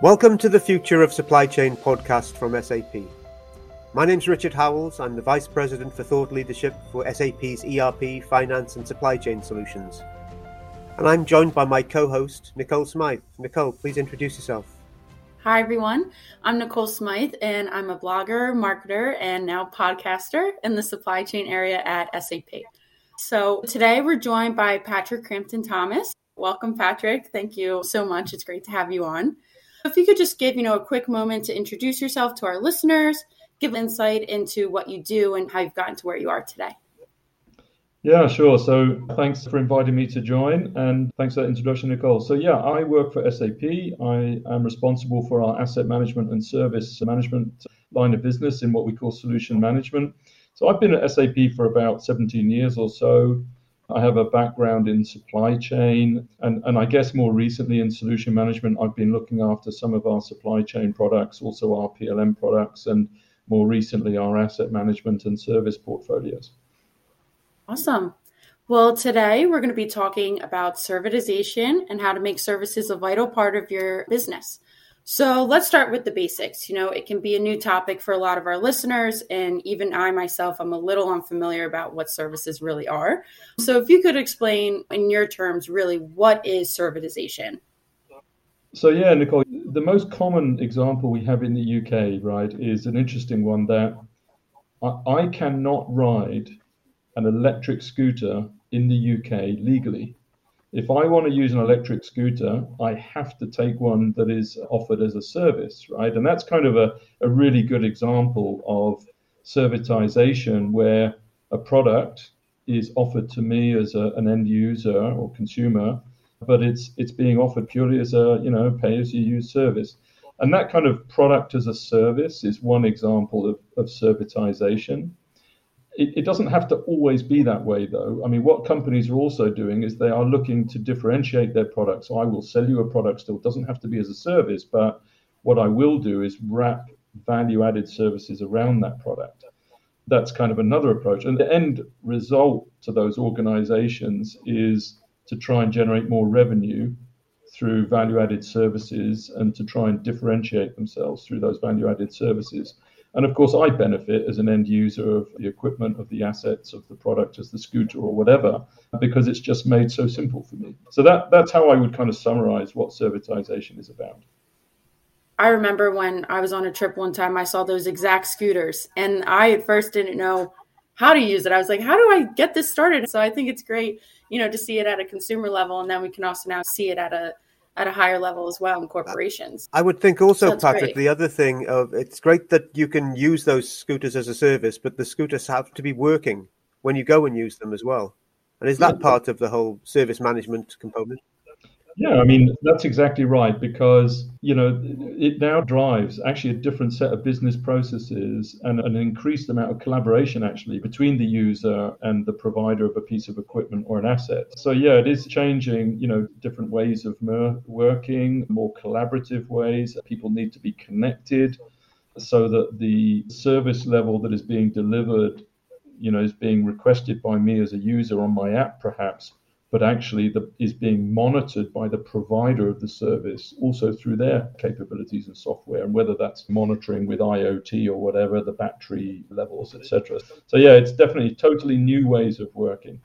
Welcome to the Future of Supply Chain podcast from SAP. My name is Richard Howells. I'm the Vice President for Thought Leadership for SAP's ERP, Finance and Supply Chain Solutions. And I'm joined by my co host, Nicole Smythe. Nicole, please introduce yourself. Hi, everyone. I'm Nicole Smythe, and I'm a blogger, marketer, and now podcaster in the supply chain area at SAP. So today we're joined by Patrick Crampton Thomas. Welcome, Patrick. Thank you so much. It's great to have you on. If you could just give, you know, a quick moment to introduce yourself to our listeners, give insight into what you do and how you've gotten to where you are today. Yeah, sure. So thanks for inviting me to join and thanks for that introduction, Nicole. So, yeah, I work for SAP. I am responsible for our asset management and service management line of business in what we call solution management. So, I've been at SAP for about 17 years or so. I have a background in supply chain, and, and I guess more recently in solution management, I've been looking after some of our supply chain products, also our PLM products, and more recently our asset management and service portfolios. Awesome. Well, today we're going to be talking about servitization and how to make services a vital part of your business. So let's start with the basics. You know, it can be a new topic for a lot of our listeners, and even I myself, I'm a little unfamiliar about what services really are. So if you could explain in your terms, really, what is servitization? So, yeah, Nicole, the most common example we have in the UK, right, is an interesting one that I cannot ride an electric scooter in the UK legally if I want to use an electric scooter, I have to take one that is offered as a service, right? And that's kind of a, a really good example of servitization where a product is offered to me as a, an end user or consumer, but it's it's being offered purely as a you know pay as you use service. And that kind of product as a service is one example of, of servitization it, it doesn't have to always be that way, though. I mean, what companies are also doing is they are looking to differentiate their products. So I will sell you a product still, it doesn't have to be as a service, but what I will do is wrap value added services around that product. That's kind of another approach. And the end result to those organizations is to try and generate more revenue through value added services and to try and differentiate themselves through those value added services. And of course, I benefit as an end user of the equipment, of the assets, of the product, as the scooter or whatever, because it's just made so simple for me. So that that's how I would kind of summarize what servitization is about. I remember when I was on a trip one time, I saw those exact scooters, and I at first didn't know how to use it. I was like, how do I get this started? So I think it's great, you know, to see it at a consumer level, and then we can also now see it at a at a higher level as well in corporations. I would think also, so Patrick, great. the other thing of it's great that you can use those scooters as a service, but the scooters have to be working when you go and use them as well. And is that part of the whole service management component? Yeah, I mean, that's exactly right because, you know, it now drives actually a different set of business processes and an increased amount of collaboration actually between the user and the provider of a piece of equipment or an asset. So, yeah, it is changing, you know, different ways of working, more collaborative ways. People need to be connected so that the service level that is being delivered, you know, is being requested by me as a user on my app perhaps but actually the, is being monitored by the provider of the service also through their capabilities and software and whether that's monitoring with iot or whatever the battery levels etc so yeah it's definitely totally new ways of working.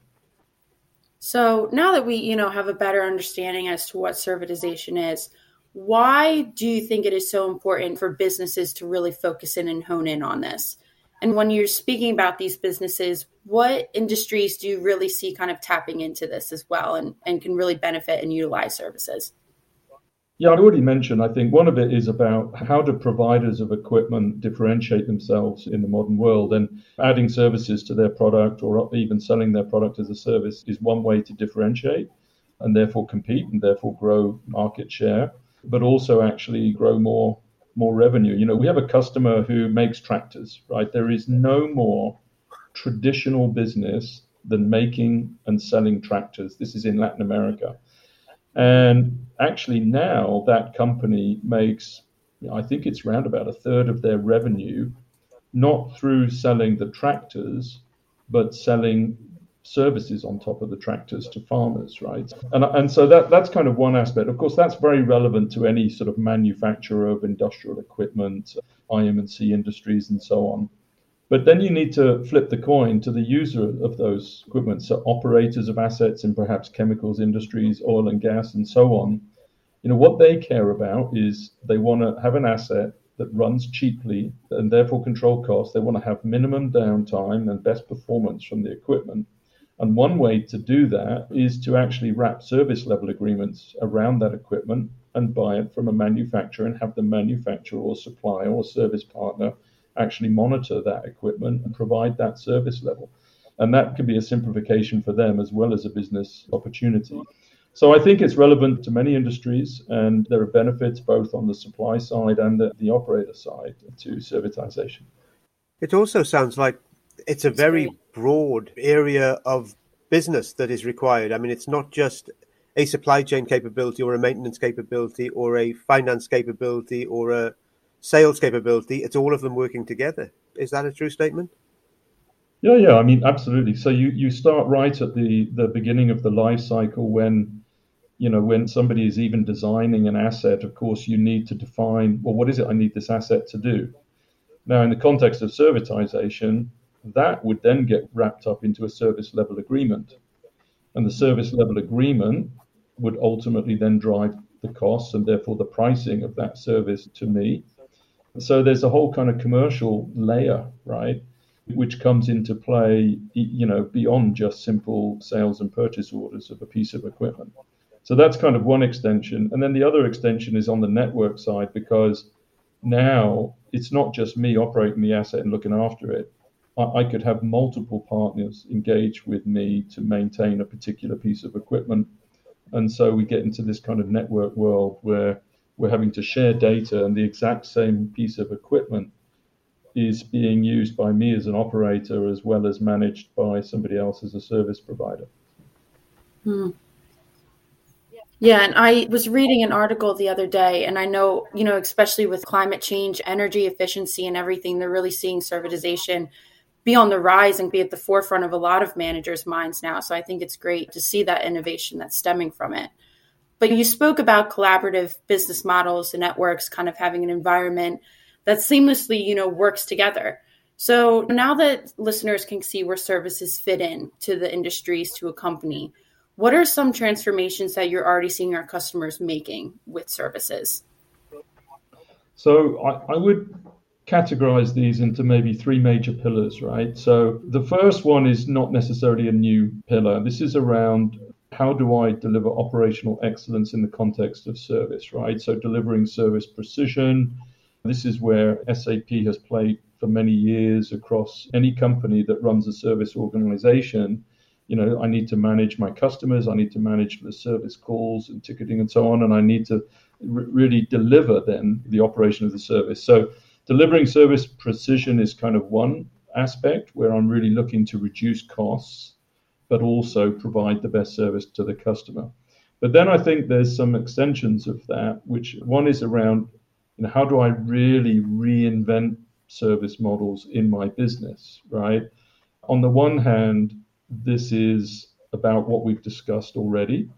So now that we you know have a better understanding as to what servitization is why do you think it is so important for businesses to really focus in and hone in on this and when you're speaking about these businesses, what industries do you really see kind of tapping into this as well and, and can really benefit and utilize services? Yeah, I'd already mentioned, I think one of it is about how do providers of equipment differentiate themselves in the modern world and adding services to their product or even selling their product as a service is one way to differentiate and therefore compete and therefore grow market share, but also actually grow more more revenue. You know, we have a customer who makes tractors, right? There is no more traditional business than making and selling tractors. This is in Latin America. And actually, now that company makes, I think it's around about a third of their revenue, not through selling the tractors, but selling services on top of the tractors to farmers, right? And, and so that, that's kind of one aspect. Of course, that's very relevant to any sort of manufacturer of industrial equipment, IM&C industries, and so on. But then you need to flip the coin to the user of those equipment, so operators of assets in perhaps chemicals industries, oil and gas, and so on. You know what they care about is they want to have an asset that runs cheaply and therefore control costs. They want to have minimum downtime and best performance from the equipment. And one way to do that is to actually wrap service level agreements around that equipment and buy it from a manufacturer and have the manufacturer or supplier or service partner actually monitor that equipment and provide that service level. And that can be a simplification for them as well as a business opportunity. So I think it's relevant to many industries, and there are benefits both on the supply side and the, the operator side to servitization. It also sounds like it's a very broad area of business that is required. I mean, it's not just a supply chain capability or a maintenance capability or a finance capability or a sales capability. It's all of them working together. Is that a true statement? Yeah, yeah. I mean, absolutely. So you you start right at the the beginning of the life cycle when you know, when somebody is even designing an asset, of course, you need to define, well, what is it I need this asset to do? Now, in the context of servitization, that would then get wrapped up into a service level agreement. And the service level agreement would ultimately then drive the costs and therefore the pricing of that service to me. So there's a whole kind of commercial layer, right, which comes into play, you know, beyond just simple sales and purchase orders of a piece of equipment. So that's kind of one extension. And then the other extension is on the network side because now it's not just me operating the asset and looking after it. I, I could have multiple partners engage with me to maintain a particular piece of equipment. And so we get into this kind of network world where we're having to share data and the exact same piece of equipment is being used by me as an operator as well as managed by somebody else as a service provider. Hmm. Yeah, and I was reading an article the other day, and I know, you know, especially with climate change, energy efficiency, and everything, they're really seeing servitization be on the rise and be at the forefront of a lot of managers' minds now. So I think it's great to see that innovation that's stemming from it. But you spoke about collaborative business models and networks kind of having an environment that seamlessly, you know, works together. So now that listeners can see where services fit in to the industries to a company, what are some transformations that you're already seeing our customers making with services? So I, I would categorize these into maybe three major pillars, right? So the first one is not necessarily a new pillar. This is around how do I deliver operational excellence in the context of service, right? So delivering service precision. This is where SAP has played for many years across any company that runs a service organization you know, I need to manage my customers, I need to manage the service calls and ticketing and so on, and I need to r- really deliver then the operation of the service. So, delivering service precision is kind of one aspect where I'm really looking to reduce costs, but also provide the best service to the customer. But then I think there's some extensions of that, which one is around, you know, how do I really reinvent service models in my business, right? On the one hand, this is about what we've discussed already.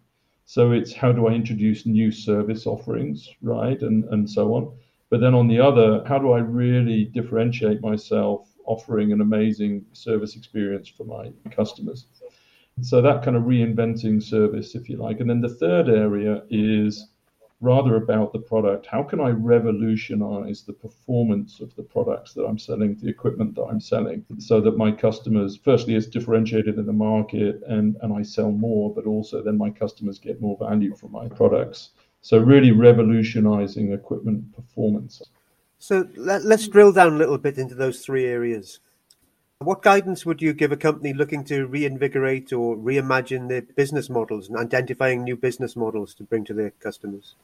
So it's how do I introduce new service offerings, right? And, and so on. But then on the other, how do I really differentiate myself offering an amazing service experience for my customers? So that kind of reinventing service, if you like. And then the third area is rather about the product. How can I revolutionize the performance of the products that I'm selling, the equipment that I'm selling, so that my customers, firstly, is differentiated in the market and, and I sell more, but also then my customers get more value from my products. So, really revolutionizing equipment performance. So, let, let's drill down a little bit into those three areas. What guidance would you give a company looking to reinvigorate or reimagine their business models and identifying new business models to bring to their customers?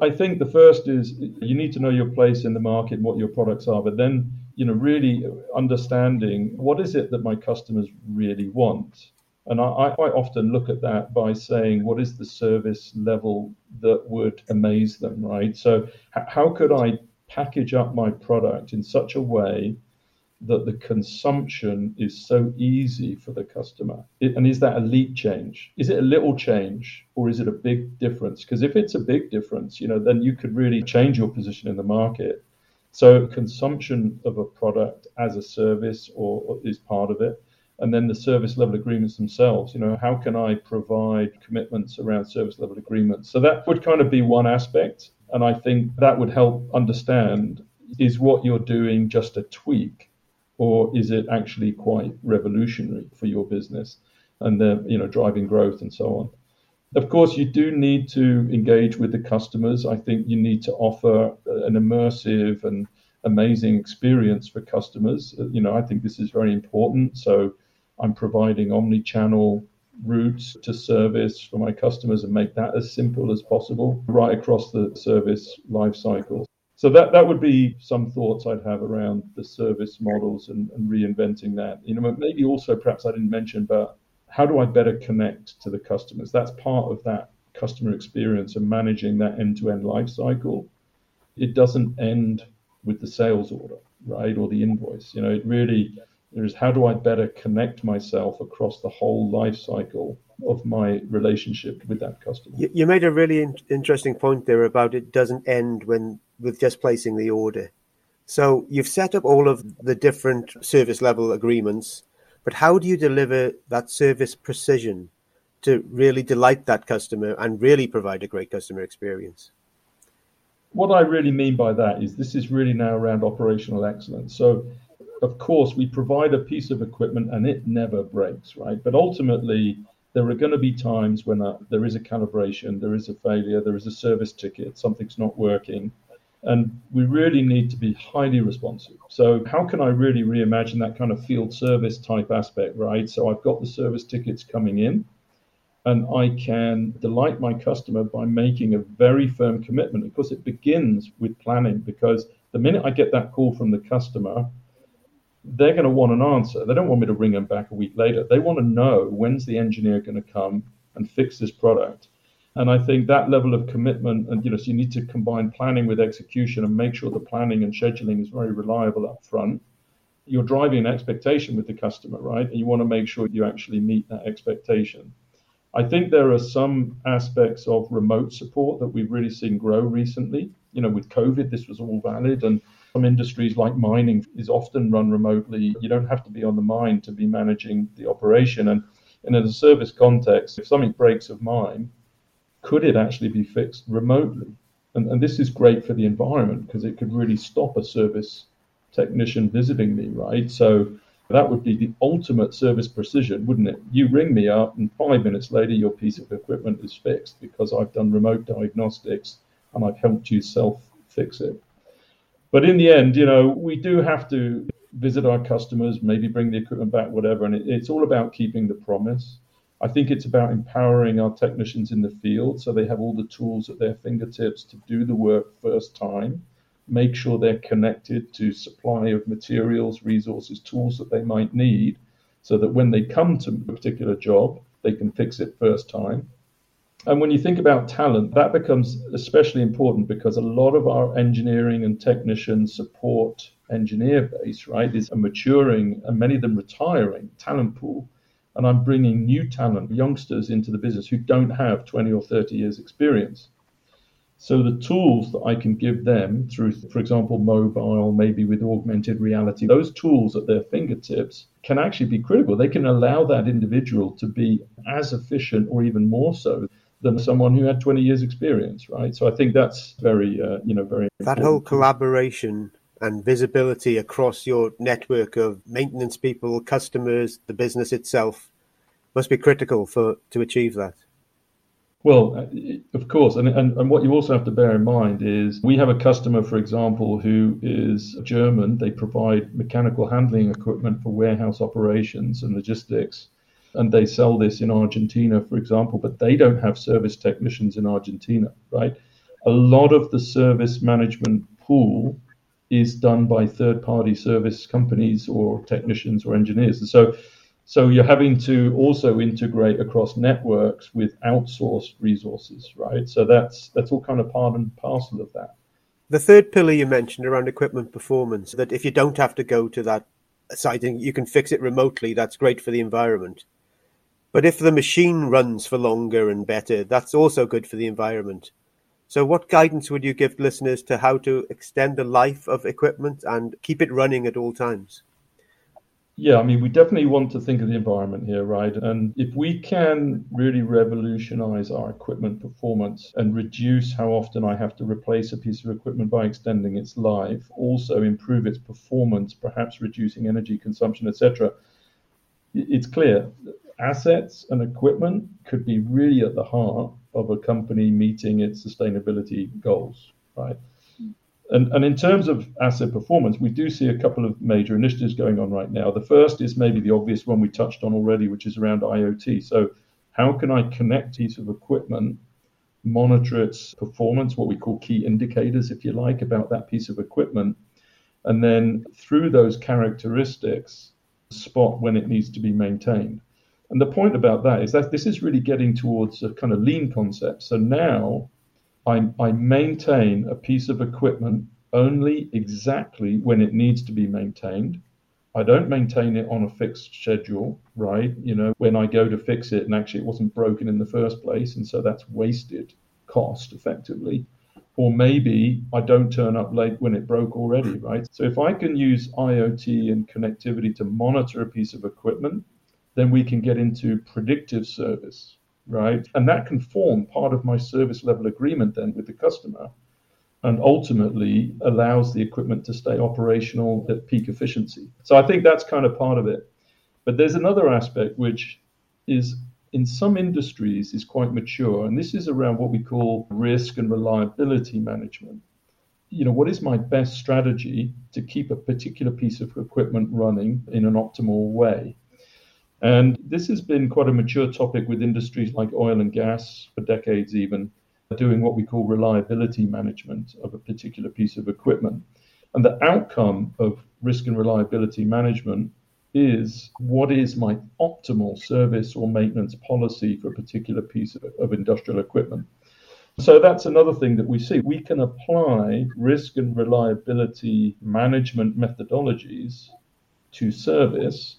I think the first is you need to know your place in the market, what your products are, but then you know really understanding what is it that my customers really want. And I, I quite often look at that by saying, what is the service level that would amaze them, right? So, h- how could I package up my product in such a way that the consumption is so easy for the customer? and is that a leap change? Is it a little change or is it a big difference? Because if it's a big difference, you know, then you could really change your position in the market. So consumption of a product as a service or, or is part of it. And then the service level agreements themselves, you know, how can I provide commitments around service level agreements? So that would kind of be one aspect. And I think that would help understand is what you're doing just a tweak or is it actually quite revolutionary for your business and you know driving growth and so on of course you do need to engage with the customers i think you need to offer an immersive and amazing experience for customers you know i think this is very important so i'm providing omni-channel routes to service for my customers and make that as simple as possible right across the service life cycle so that that would be some thoughts I'd have around the service models and, and reinventing that. You know, maybe also perhaps I didn't mention, but how do I better connect to the customers? That's part of that customer experience and managing that end-to-end life cycle. It doesn't end with the sales order, right, or the invoice. You know, it really is how do I better connect myself across the whole life cycle of my relationship with that customer. You made a really in- interesting point there about it doesn't end when with just placing the order. So you've set up all of the different service level agreements, but how do you deliver that service precision to really delight that customer and really provide a great customer experience? What I really mean by that is this is really now around operational excellence. So, of course, we provide a piece of equipment and it never breaks, right? But ultimately, there are going to be times when uh, there is a calibration, there is a failure, there is a service ticket, something's not working. And we really need to be highly responsive. So, how can I really reimagine that kind of field service type aspect, right? So, I've got the service tickets coming in, and I can delight my customer by making a very firm commitment. Of course, it begins with planning because the minute I get that call from the customer, they're going to want an answer. They don't want me to ring them back a week later. They want to know when's the engineer going to come and fix this product. And I think that level of commitment, and you know, so you need to combine planning with execution and make sure the planning and scheduling is very reliable up front. You're driving an expectation with the customer, right? And you want to make sure you actually meet that expectation. I think there are some aspects of remote support that we've really seen grow recently. You know, with COVID, this was all valid, and some industries like mining is often run remotely. You don't have to be on the mine to be managing the operation. And, in a service context, if something breaks of mine, could it actually be fixed remotely? And, and this is great for the environment because it could really stop a service technician visiting me, right? So that would be the ultimate service precision, wouldn't it? You ring me up, and five minutes later, your piece of equipment is fixed because I've done remote diagnostics and I've helped you self fix it. But in the end, you know, we do have to visit our customers, maybe bring the equipment back, whatever. And it, it's all about keeping the promise. I think it's about empowering our technicians in the field so they have all the tools at their fingertips to do the work first time, make sure they're connected to supply of materials, resources, tools that they might need so that when they come to a particular job, they can fix it first time. And when you think about talent, that becomes especially important because a lot of our engineering and technician support engineer base, right, is maturing and many of them retiring talent pool and I'm bringing new talent, youngsters into the business who don't have 20 or 30 years experience. So the tools that I can give them through, for example, mobile, maybe with augmented reality, those tools at their fingertips can actually be critical. They can allow that individual to be as efficient or even more so than someone who had 20 years experience, right? So I think that's very, uh, you know, very. That whole collaboration and visibility across your network of maintenance people, customers, the business itself must be critical for to achieve that. Well, uh, of course. And, and, and what you also have to bear in mind is we have a customer, for example, who is German. They provide mechanical handling equipment for warehouse operations and logistics. And they sell this in Argentina, for example, but they don't have service technicians in Argentina, right? A lot of the service management pool is done by third party service companies or technicians or engineers. And so, so you're having to also integrate across networks with outsourced resources, right? So that's that's all kind of part and parcel of that. The third pillar you mentioned around equipment performance, that if you don't have to go to that side and you can fix it remotely, that's great for the environment. But if the machine runs for longer and better, that's also good for the environment. So, what guidance would you give listeners to how to extend the life of equipment and keep it running at all times? Yeah, I mean, we definitely want to think of the environment here, right? And if we can really revolutionize our equipment performance and reduce how often I have to replace a piece of equipment by extending its life, also improve its performance, perhaps reducing energy consumption, etc., it's clear assets and equipment could be really at the heart of a company meeting its sustainability goals, right? And, and in terms of asset performance, we do see a couple of major initiatives going on right now. The first is maybe the obvious one we touched on already, which is around IoT. So, how can I connect piece of equipment, monitor its performance, what we call key indicators, if you like, about that piece of equipment, and then through those characteristics, spot when it needs to be maintained. And the point about that is that this is really getting towards a kind of lean concept. So now I, I maintain a piece of equipment only exactly when it needs to be maintained. I don't maintain it on a fixed schedule, right? You know, when I go to fix it and actually it wasn't broken in the first place. And so that's wasted cost effectively. Or maybe I don't turn up late when it broke already, right? So if I can use IoT and connectivity to monitor a piece of equipment, then we can get into predictive service, right? And that can form part of my service level agreement then with the customer and ultimately allows the equipment to stay operational at peak efficiency. So I think that's kind of part of it. But there's another aspect which is in some industries is quite mature and this is around what we call risk and reliability management. You know, what is my best strategy to keep a particular piece of equipment running in an optimal way? And this has been quite a mature topic with industries like oil and gas for decades, even doing what we call reliability management of a particular piece of equipment. And the outcome of risk and reliability management is what is my optimal service or maintenance policy for a particular piece of, of industrial equipment. So that's another thing that we see. We can apply risk and reliability management methodologies to service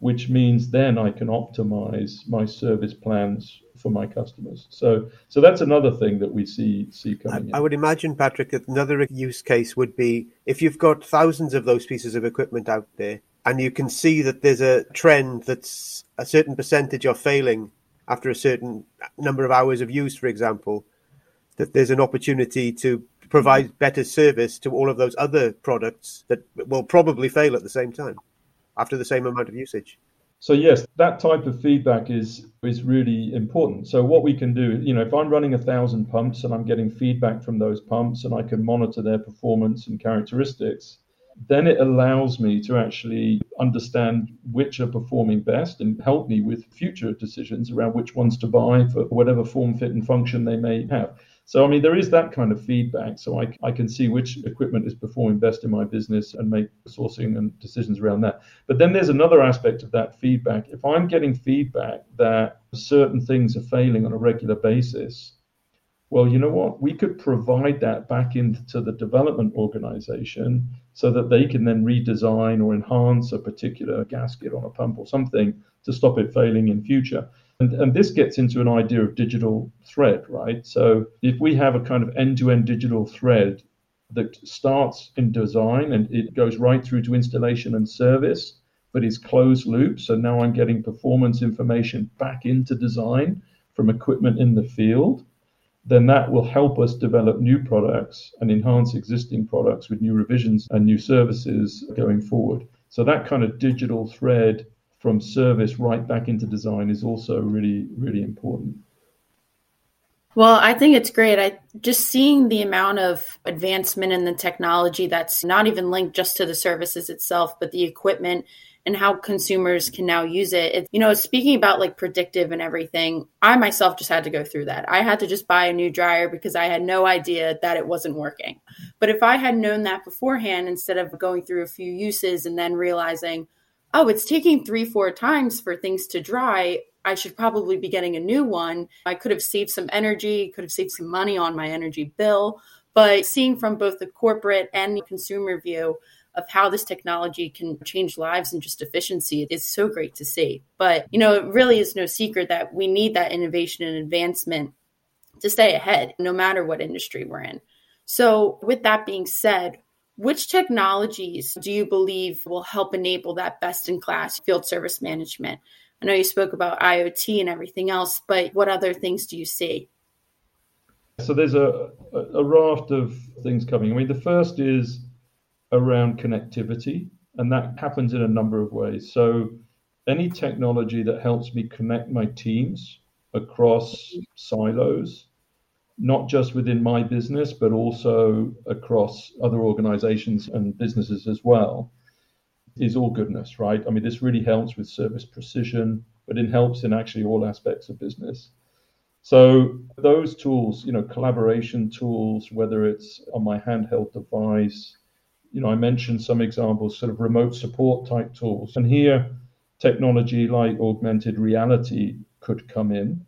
which means then I can optimize my service plans for my customers. So, so that's another thing that we see see coming. I, I would imagine, Patrick, that another use case would be if you've got thousands of those pieces of equipment out there, and you can see that there's a trend that's a certain percentage are failing after a certain number of hours of use, for example, that there's an opportunity to provide better service to all of those other products that will probably fail at the same time after the same amount of usage. So yes, that type of feedback is is really important. So what we can do, you know, if I'm running a thousand pumps and I'm getting feedback from those pumps and I can monitor their performance and characteristics, then it allows me to actually understand which are performing best and help me with future decisions around which ones to buy for whatever form, fit, and function they may have. So, I mean, there is that kind of feedback. So I, I can see which equipment is performing best in my business and make sourcing and decisions around that. But then there's another aspect of that feedback. If I'm getting feedback that certain things are failing on a regular basis, well, you know what? We could provide that back into the development organization so that they can then redesign or enhance a particular gasket on a pump or something to stop it failing in future. And, and this gets into an idea of digital thread, right? So if we have a kind of end to end digital thread that starts in design and it goes right through to installation and service, but is closed loop. So now I'm getting performance information back into design from equipment in the field. Then that will help us develop new products and enhance existing products with new revisions and new services going forward. So that kind of digital thread from service right back into design is also really, really important. Well, I think it's great. I just seeing the amount of advancement in the technology that's not even linked just to the services itself, but the equipment and how consumers can now use it. it. You know, speaking about like predictive and everything, I myself just had to go through that. I had to just buy a new dryer because I had no idea that it wasn't working. But if I had known that beforehand, instead of going through a few uses and then realizing, oh, it's taking three, four times for things to dry. I should probably be getting a new one. I could have saved some energy, could have saved some money on my energy bill. But seeing from both the corporate and the consumer view, of how this technology can change lives and just efficiency is so great to see. But, you know, it really is no secret that we need that innovation and advancement to stay ahead, no matter what industry we're in. So, with that being said, which technologies do you believe will help enable that best in class field service management? I know you spoke about IoT and everything else, but what other things do you see? So there's a, a raft of things coming. I mean, the first is around connectivity, and that happens in a number of ways. So any technology that helps me connect my teams across silos, not just within my business, but also across other organizations and businesses as well, is all goodness, right? I mean, this really helps with service precision, but it helps in actually all aspects of business. So those tools, you know, collaboration tools, whether it's on my handheld device, you know, I mentioned some examples, sort of remote support type tools. And here, technology like augmented reality could come in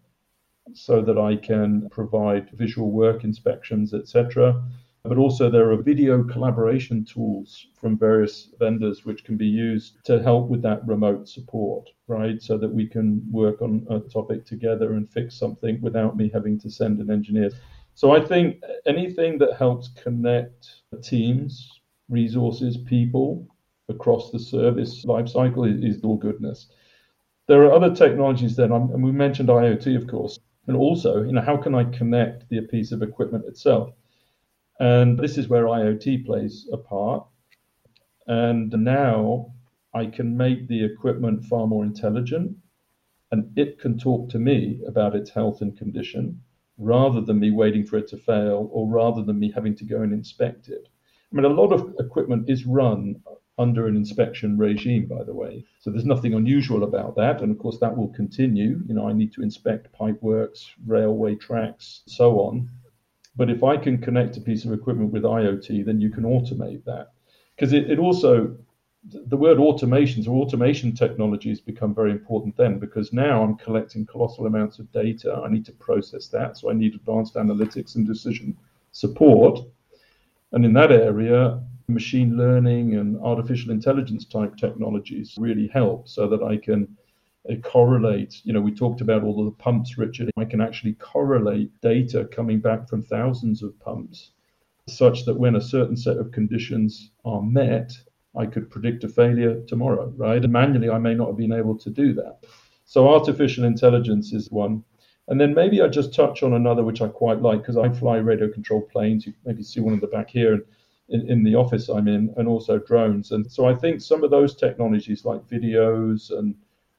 so that I can provide visual work inspections, etc. But also, there are video collaboration tools from various vendors which can be used to help with that remote support, right? So that we can work on a topic together and fix something without me having to send an engineer. So I think anything that helps connect teams, resources, people across the service lifecycle is, is all goodness. There are other technologies then, and we mentioned IoT, of course, and also, you know, how can I connect the piece of equipment itself? And this is where IoT plays a part. And now I can make the equipment far more intelligent and it can talk to me about its health and condition rather than me waiting for it to fail or rather than me having to go and inspect it. I mean, a lot of equipment is run under an inspection regime, by the way. So there's nothing unusual about that. And of course, that will continue. You know, I need to inspect pipeworks, railway tracks, so on. But if I can connect a piece of equipment with IoT, then you can automate that. Because it, it also, the word automations or automation technology has become very important then because now I'm collecting colossal amounts of data. I need to process that. So I need advanced analytics and decision support. And in that area, machine learning and artificial intelligence type technologies really help so that I can uh, correlate. You know, we talked about all of the pumps, Richard. I can actually correlate data coming back from thousands of pumps such that when a certain set of conditions are met, I could predict a failure tomorrow, right? And manually, I may not have been able to do that. So, artificial intelligence is one. And then maybe I just touch on another, which I quite like, because I fly radio controlled planes. You maybe see one in the back here. And in, in the office I'm in, and also drones. And so I think some of those technologies like videos and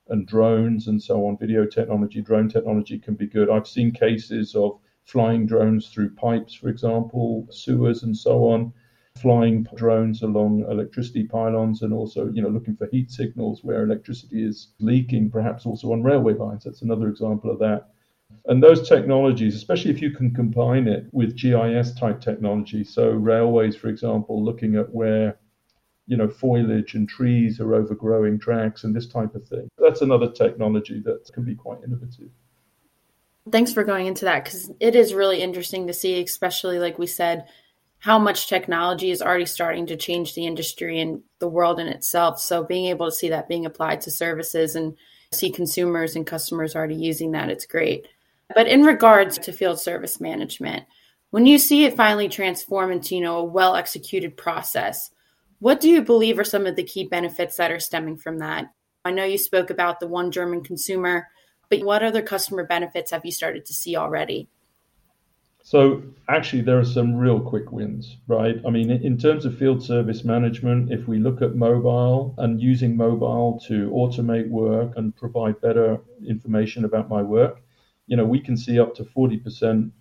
and drones and so on, video technology, drone technology can be good. I've seen cases of flying drones through pipes, for example, sewers and so on, flying drones along electricity pylons and also, you know, looking for heat signals where electricity is leaking, perhaps also on railway lines. That's another example of that. And those technologies, especially if you can combine it with GIS type technology, so railways, for example, looking at where you know foliage and trees are overgrowing tracks and this type of thing. That's another technology that can be quite innovative. Thanks for going into that because it is really interesting to see, especially like we said, how much technology is already starting to change the industry and the world in itself. So being able to see that being applied to services and see consumers and customers already using that, it's great. But in regards to field service management, when you see it finally transform into, you know, a well executed process, what do you believe are some of the key benefits that are stemming from that? I know you spoke about the one German consumer, but what other customer benefits have you started to see already? So, actually, there are some real quick wins, right? I mean, in terms of field service management, if we look at mobile and using mobile to automate work and provide better information about my work, you know, we can see up to 40%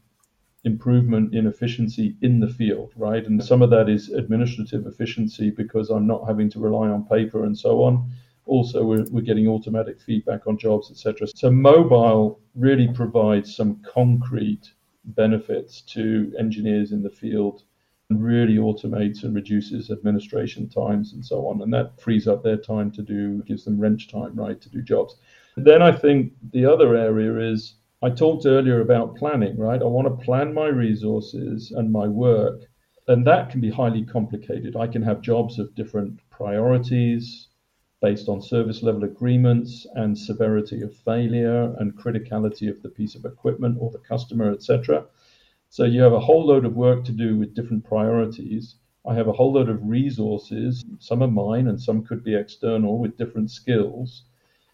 improvement in efficiency in the field, right? And some of that is administrative efficiency because I'm not having to rely on paper and so on. Also, we're, we're getting automatic feedback on jobs, etc. So, mobile really provides some concrete benefits to engineers in the field and really automates and reduces administration times and so on. And that frees up their time to do, gives them wrench time, right, to do jobs. Then I think the other area is I talked earlier about planning, right? I want to plan my resources and my work And that can be highly complicated. I can have jobs of different priorities based on service level agreements and severity of failure and criticality of the piece of equipment or the customer, etc. So you have a whole load of work to do with different priorities. I have a whole load of resources. Some are mine and some could be external with different skills.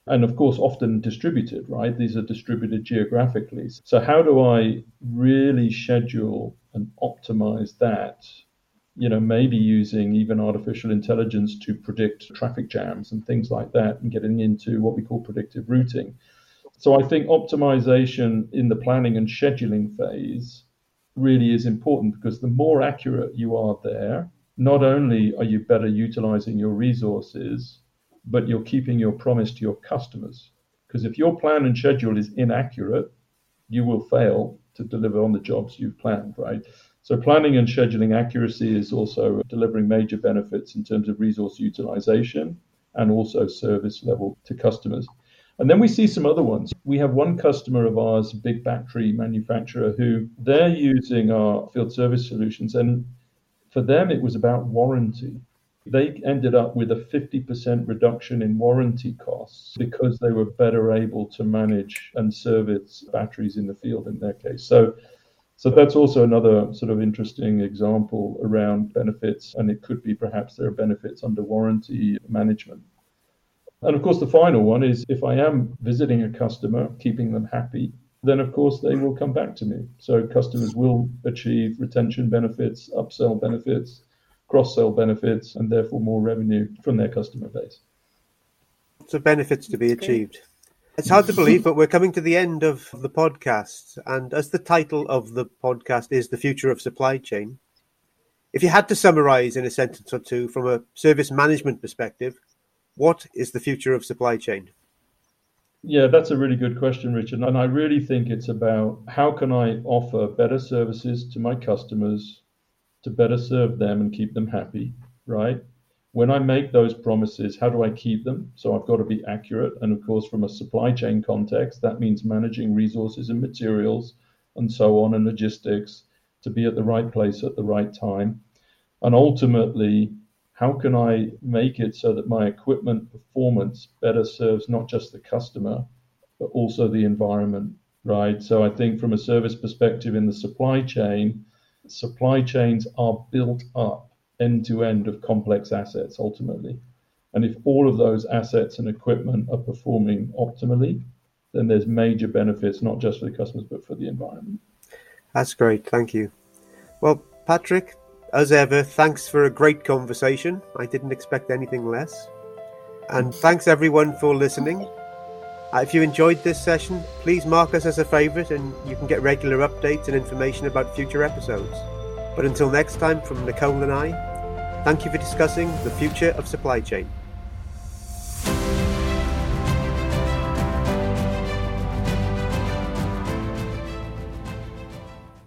And of course, often distributed, right? These are distributed geographically. So, how do I really schedule and optimize that you know, maybe using even artificial intelligence to predict traffic jams and things like that, and getting into what we call predictive routing. So I think optimization in the planning and scheduling phase really is important because the more accurate you are there, not only are you better utilizing your resources, but you're keeping your promise to your customers. Because if your plan and schedule is inaccurate, you will fail to deliver on the jobs you've planned, right? So planning and scheduling accuracy is also delivering major benefits in terms of resource utilization and also service level to customers. And then we see some other ones. We have one customer of ours, big battery manufacturer, who they're using our field service solutions. And for them, it was about warranty. They ended up with a 50% reduction in warranty costs because they were better able to manage and service batteries in the field in their case. So so that's also another sort of interesting example around benefits, and it could be perhaps there are benefits under warranty management. And of course, the final one is if I am visiting a customer, keeping them happy, then of course they will come back to me. So customers will achieve retention benefits, upsell benefits, cross sell benefits, and therefore more revenue from their customer base. So benefits to be achieved. It's hard to believe, but we're coming to the end of the podcast. And as the title of the podcast is The Future of Supply Chain, if you had to summarize in a sentence or two from a service management perspective, what is the future of supply chain? Yeah, that's a really good question, Richard. And I really think it's about how can I offer better services to my customers to better serve them and keep them happy, right? when I make those promises, how do I keep them? So I've got to be accurate. And of course, from a supply chain context, that means managing resources and materials and so on and logistics to be at the right place at the right time. And ultimately, how can I make it so that my equipment performance better serves not just the customer, but also the environment, right? So I think from a service perspective in the supply chain, supply chains are built up end to end of complex assets ultimately. And if all of those assets and equipment are performing optimally, then there's major benefits, not just for the customers, but for the environment. That's great. Thank you. Well, Patrick, as ever, thanks for a great conversation. I didn't expect anything less. And thanks everyone for listening. Uh, if you enjoyed this session, please mark us as a favourite and you can get regular updates and information about future episodes. But until next time, from Nicole and I, thank you for discussing the future of supply chain.